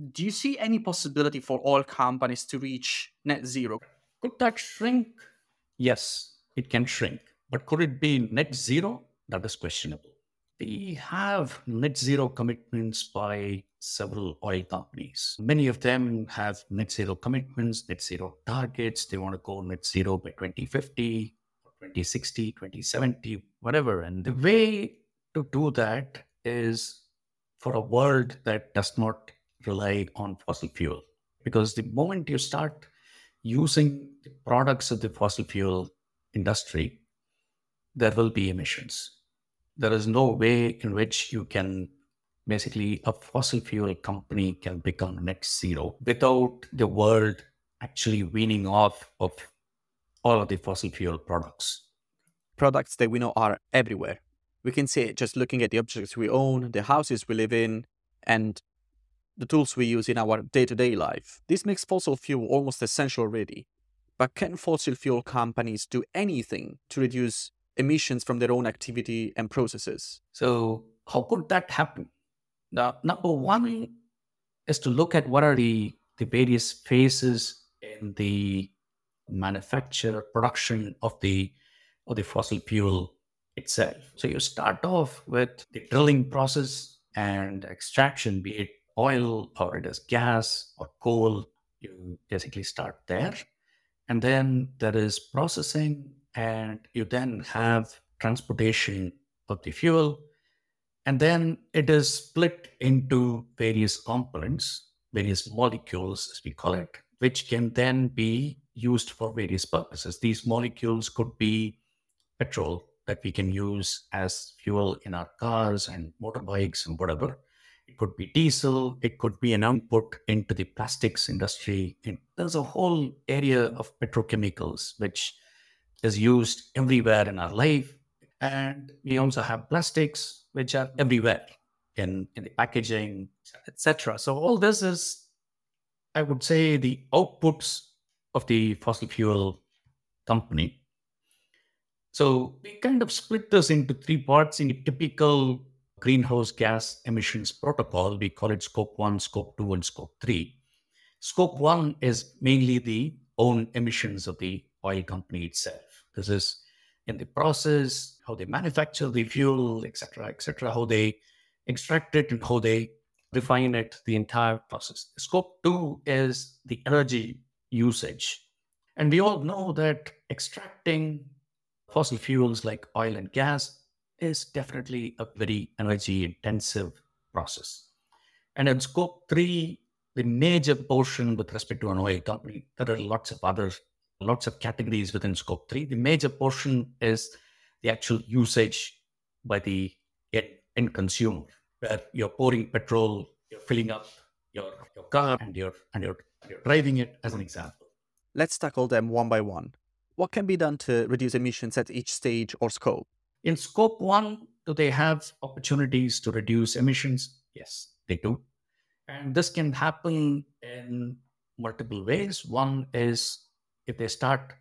Do you see any possibility for all companies to reach net zero? Could that shrink? Yes, it can shrink. But could it be net zero? That is questionable. We have net zero commitments by several oil companies. Many of them have net zero commitments, net zero targets. They want to go net zero by 2050, 2060, 2070, whatever. And the way to do that is for a world that does not rely on fossil fuel. Because the moment you start using the products of the fossil fuel industry, there will be emissions. There is no way in which you can basically a fossil fuel company can become net zero without the world actually weaning off of all of the fossil fuel products. Products that we know are everywhere. We can see it just looking at the objects we own, the houses we live in, and the tools we use in our day to day life. This makes fossil fuel almost essential already. But can fossil fuel companies do anything to reduce emissions from their own activity and processes? So, how could that happen? Now, number one is to look at what are the, the various phases in the manufacture, production of the of the fossil fuel itself. So you start off with the drilling process and extraction, be it oil or it is gas or coal. You basically start there. And then there is processing, and you then have transportation of the fuel. And then it is split into various components, various molecules, as we call it, which can then be used for various purposes. These molecules could be petrol that we can use as fuel in our cars and motorbikes and whatever. It could be diesel, it could be an output into the plastics industry. And there's a whole area of petrochemicals which is used everywhere in our life. And we also have plastics, which are everywhere in, in the packaging, etc. So all this is, I would say, the outputs of the fossil fuel company so we kind of split this into three parts in a typical greenhouse gas emissions protocol. We call it scope one, scope two, and scope three. Scope one is mainly the own emissions of the oil company itself. This is in the process, how they manufacture the fuel, etc., etc., how they extract it and how they refine it, the entire process. Scope two is the energy usage. And we all know that extracting fossil fuels like oil and gas is definitely a very energy intensive process. And in scope three, the major portion with respect to an oil company, there are lots of other, lots of categories within scope three. The major portion is the actual usage by the end consumer, where you're pouring petrol, you're filling up your, your car and you're, and you're, you're driving it as an example. Let's tackle them one by one. What can be done to reduce emissions at each stage or scope? In scope one, do they have opportunities to reduce emissions? Yes, they do. And this can happen in multiple ways. One is if they start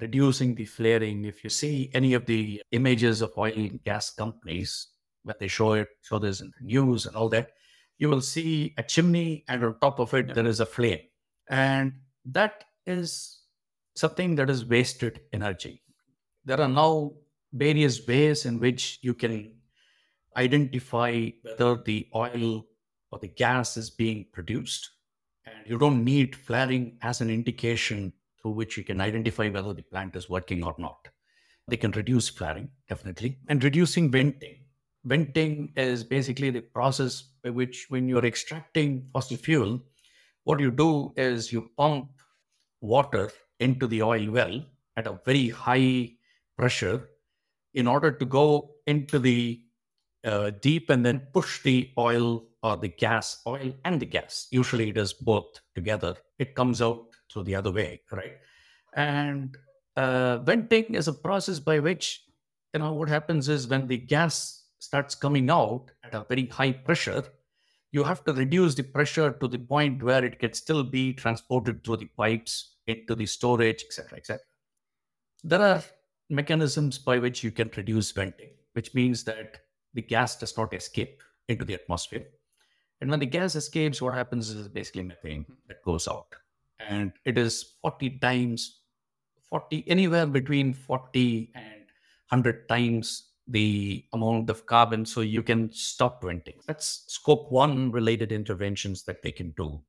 reducing the flaring, if you see any of the images of oil and gas companies, when they show it, show this in the news and all that, you will see a chimney and on top of it, there is a flame. And that is something that is wasted energy. There are now various ways in which you can identify whether the oil or the gas is being produced. And you don't need flaring as an indication through which you can identify whether the plant is working or not. They can reduce flaring, definitely, and reducing venting. Venting is basically the process by which, when you're extracting fossil fuel, what you do is you pump water into the oil well at a very high pressure in order to go into the uh, deep and then push the oil or the gas, oil and the gas. Usually it is both together. It comes out through the other way, right? And uh, venting is a process by which, you know, what happens is when the gas starts coming out at a very high pressure, you have to reduce the pressure to the point where it can still be transported through the pipes into the storage, etc., etc. There are mechanisms by which you can reduce venting, which means that the gas does not escape into the atmosphere. And when the gas escapes, what happens is basically methane that goes out. And it is 40 times, 40, anywhere between 40 and 100 times the amount of carbon so you can stop venting. That's scope one related interventions that they can do.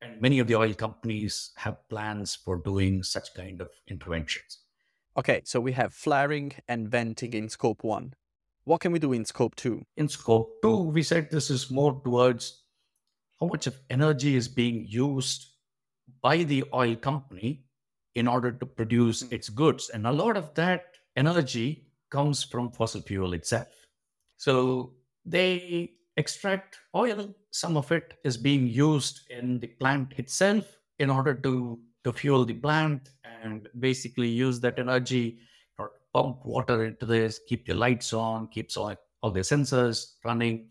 And many of the oil companies have plans for doing such kind of interventions. Okay, so we have flaring and venting in scope one. What can we do in scope two? In scope two, we said this is more towards how much of energy is being used by the oil company in order to produce hmm. its goods. And a lot of that energy comes from fossil fuel itself. So they extract oil, some of it is being used in the plant itself in order to, to fuel the plant and basically use that energy or pump water into this, keep the lights on, keeps all, all the sensors running,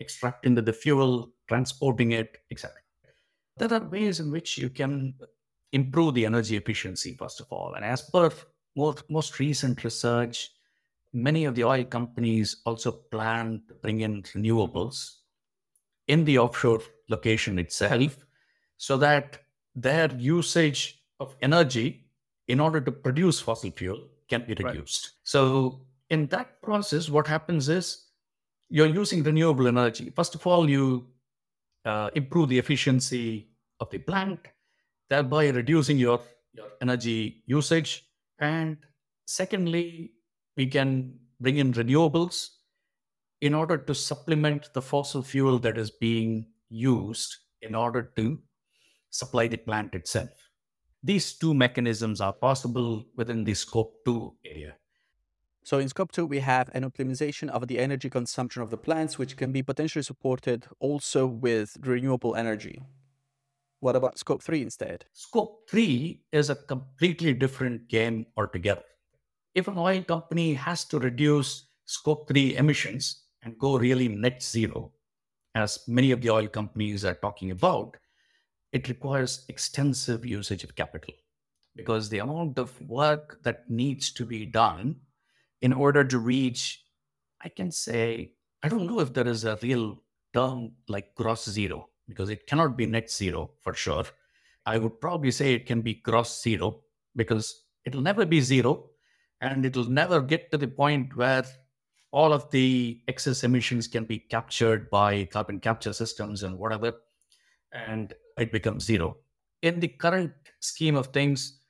extracting the, the fuel, transporting it, etc. There are ways in which you can improve the energy efficiency, first of all. And as per most, most recent research, many of the oil companies also plan to bring in renewables in the offshore location itself so that their usage of energy in order to produce fossil fuel can be reduced. Right. So, in that process, what happens is you're using renewable energy. First of all, you uh, improve the efficiency of the plant, thereby reducing your, your energy usage. And secondly, we can bring in renewables in order to supplement the fossil fuel that is being used in order to supply the plant itself. These two mechanisms are possible within the scope 2 area. So in scope 2, we have an optimization of the energy consumption of the plants, which can be potentially supported also with renewable energy. What about scope 3 instead? Scope 3 is a completely different game altogether if an oil company has to reduce scope 3 emissions and go really net zero, as many of the oil companies are talking about, it requires extensive usage of capital because the amount of work that needs to be done in order to reach, I can say, I don't know if there is a real term like gross zero because it cannot be net zero for sure. I would probably say it can be gross zero because it'll never be zero and it'll never get to the point where all of the excess emissions can be captured by carbon capture systems and whatever, and it becomes zero. In the current scheme of things,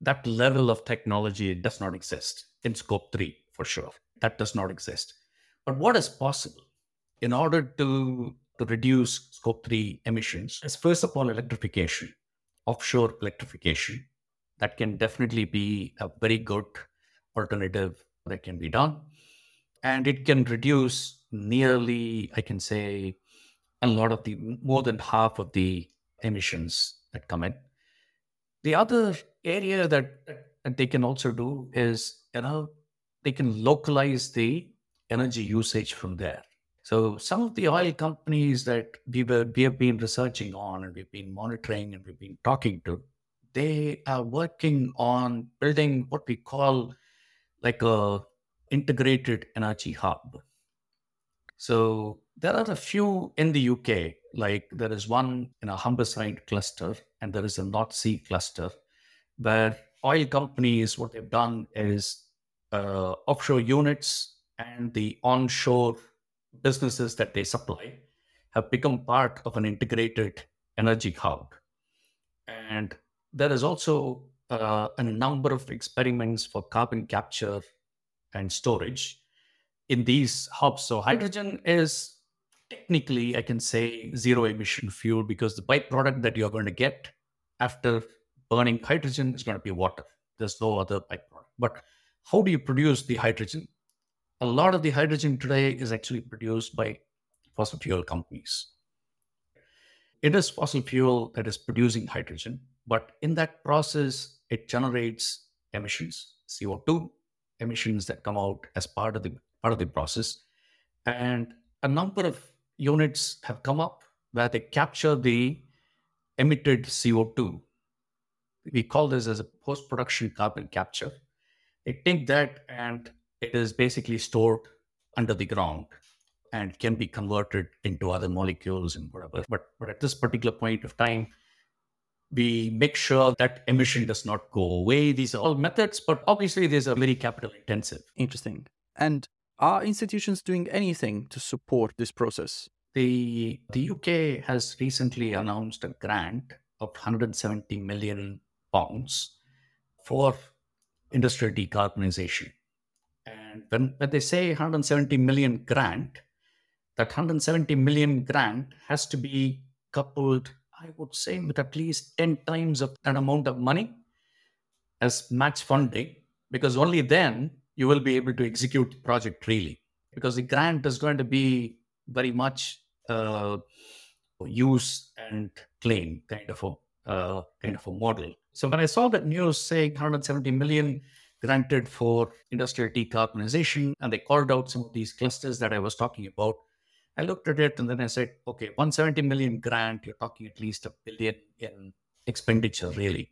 that level of technology does not exist in scope three for sure. That does not exist. But what is possible in order to, to reduce scope three emissions is first of all electrification, offshore electrification. That can definitely be a very good alternative that can be done. And it can reduce nearly, I can say, a lot of the more than half of the emissions that come in. The other area that, that they can also do is, you know, they can localize the energy usage from there. So some of the oil companies that we, were, we have been researching on and we've been monitoring and we've been talking to, they are working on building what we call like a integrated energy hub. So there are a few in the UK, like there is one in a Humberside cluster and there is a North Sea cluster, where oil companies, what they've done is uh, offshore units and the onshore businesses that they supply have become part of an integrated energy hub. And there is also uh, a number of experiments for carbon capture and storage in these hubs. So hydrogen is technically, I can say, zero emission fuel because the byproduct that you're going to get after burning hydrogen is going to be water. There's no other byproduct. But how do you produce the hydrogen? A lot of the hydrogen today is actually produced by fossil fuel companies. It is fossil fuel that is producing hydrogen, but in that process, it generates emissions, CO2 emissions that come out as part of the part of the process. And a number of units have come up where they capture the emitted CO2. We call this as a post-production carbon capture. They take that and it is basically stored under the ground. and can be converted into other molecules and whatever. But, but at this particular point of time, we make sure that emission does not go away. These are all methods, but obviously these are very capital intensive. Interesting. And are institutions doing anything to support this process? The, the UK has recently announced a grant of 170 million pounds for industrial decarbonization. And when, when they say 170 million grant, that 170 million grant has to be coupled, I would say, with at least 10 times of that amount of money as match funding, because only then you will be able to execute the project really. Because the grant is going to be very much uh, use and claim kind of a uh, kind of a model. So when I saw that news saying 170 million granted for industrial decarbonization, and they called out some of these clusters that I was talking about, I looked at it and then I said, okay, 170 million grant, you're talking at least a billion in expenditure, really.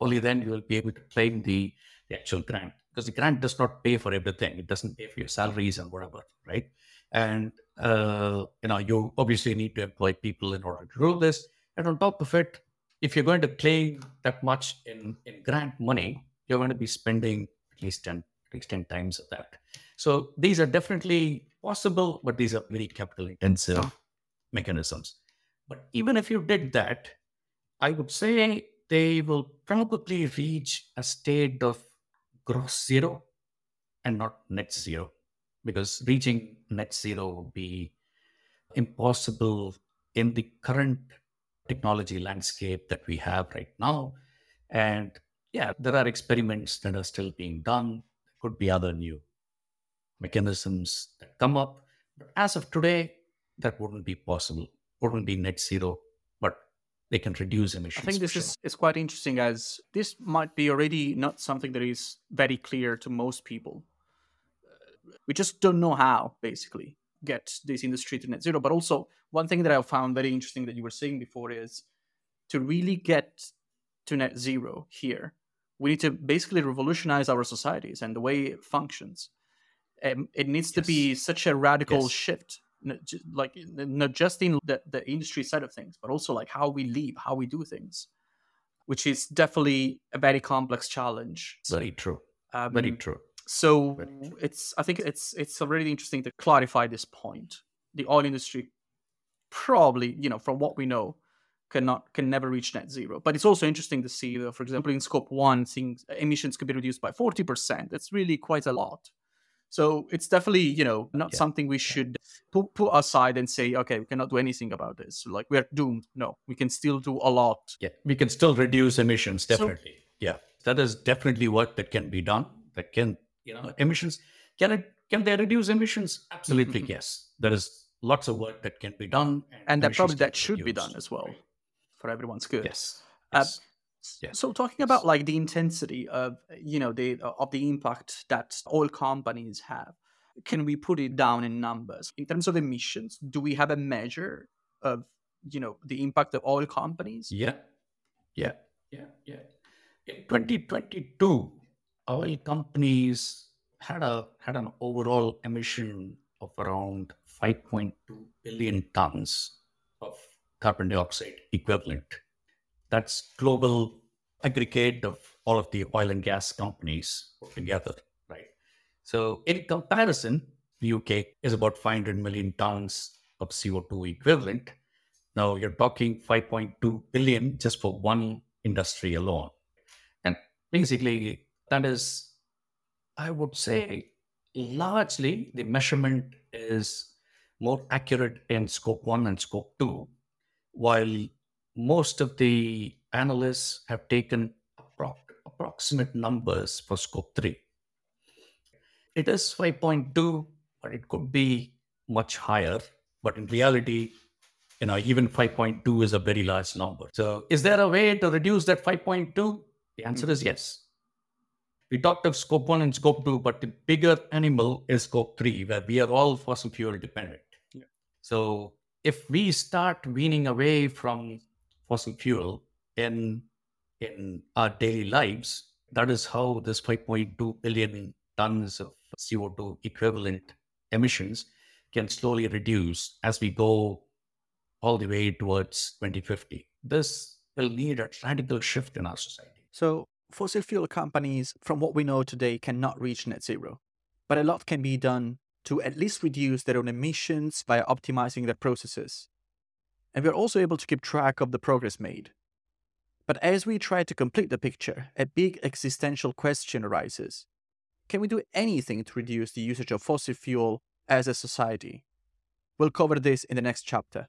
Only then you will be able to claim the, the actual grant because the grant does not pay for everything. It doesn't pay for your salaries and whatever, right? And uh, you know, you obviously need to employ people in order to do this. And on top of it, if you're going to claim that much in, in grant money, you're going to be spending at least 10, at least 10 times of that. So these are definitely possible, but these are very capital intensive mechanisms. But even if you did that, I would say they will probably reach a state of gross zero and not net zero because reaching net zero would be impossible in the current technology landscape that we have right now. And yeah, there are experiments that are still being done. There could be other new mechanisms that come up. But as of today, that wouldn't be possible. Wouldn't be net zero, they can reduce emissions. I think this is, is quite interesting as this might be already not something that is very clear to most people. We just don't know how, basically, get this industry to net zero. But also, one thing that I found very interesting that you were saying before is to really get to net zero here, we need to basically revolutionize our societies and the way it functions. Um, it needs yes. to be such a radical yes. shift, like not just in the, the industry side of things, but also like how we live, how we do things, which is definitely a very complex challenge. Very true. Um, very true. So very true. it's I think it's it's really interesting to clarify this point. The oil industry probably, you know, from what we know, cannot can never reach net zero. But it's also interesting to see, that, for example, in scope one, things emissions could be reduced by forty percent. That's really quite a lot. So it's definitely, you know, not yeah. something we should put, put aside and say, okay, we cannot do anything about this. Like we're doomed. No, we can still do a lot. Yeah, we can still reduce emissions, definitely. So, yeah, that is definitely work that can be done. That can, you know, emissions, can it, can they reduce emissions? Absolutely, mm-hmm. yes. There is lots of work that can be done. And, and that probably that should be done as well for everyone's good. Yes. Uh, yes. Uh, yeah. So talking about like the intensity of you know the uh, of the impact that oil companies have, can we put it down in numbers in terms of emissions? Do we have a measure of you know the impact of oil companies? Yeah, yeah, yeah, yeah. In 2022, oil companies had a had an overall emission of around 5.2 billion tons of carbon dioxide equivalent that's global aggregate of all of the oil and gas companies together, right? So in comparison, the UK is about 500 million tons of CO2 equivalent. Now you're talking 5.2 billion just for one industry alone. And basically, that is, I would say, largely the measurement is more accurate in scope one and scope two, while most of the analysts have taken appro- approximate numbers for scope 3. It is 5.2, but it could be much higher. But in reality, you know, even 5.2 is a very large number. So is there a way to reduce that 5.2? The answer is yes. We talked of scope 1 and scope 2, but the bigger animal is scope 3, where we are all fossil fuel dependent. Yeah. So if we start weaning away from fossil fuel in in our daily lives. That is how this 5.2 billion tons of CO2 equivalent emissions can slowly reduce as we go all the way towards 2050. This will need a radical shift in our society. So, fossil fuel companies, from what we know today, cannot reach net zero. But a lot can be done to at least reduce their own emissions by optimizing their processes. And we're also able to keep track of the progress made. But as we try to complete the picture, a big existential question arises. Can we do anything to reduce the usage of fossil fuel as a society? We'll cover this in the next chapter.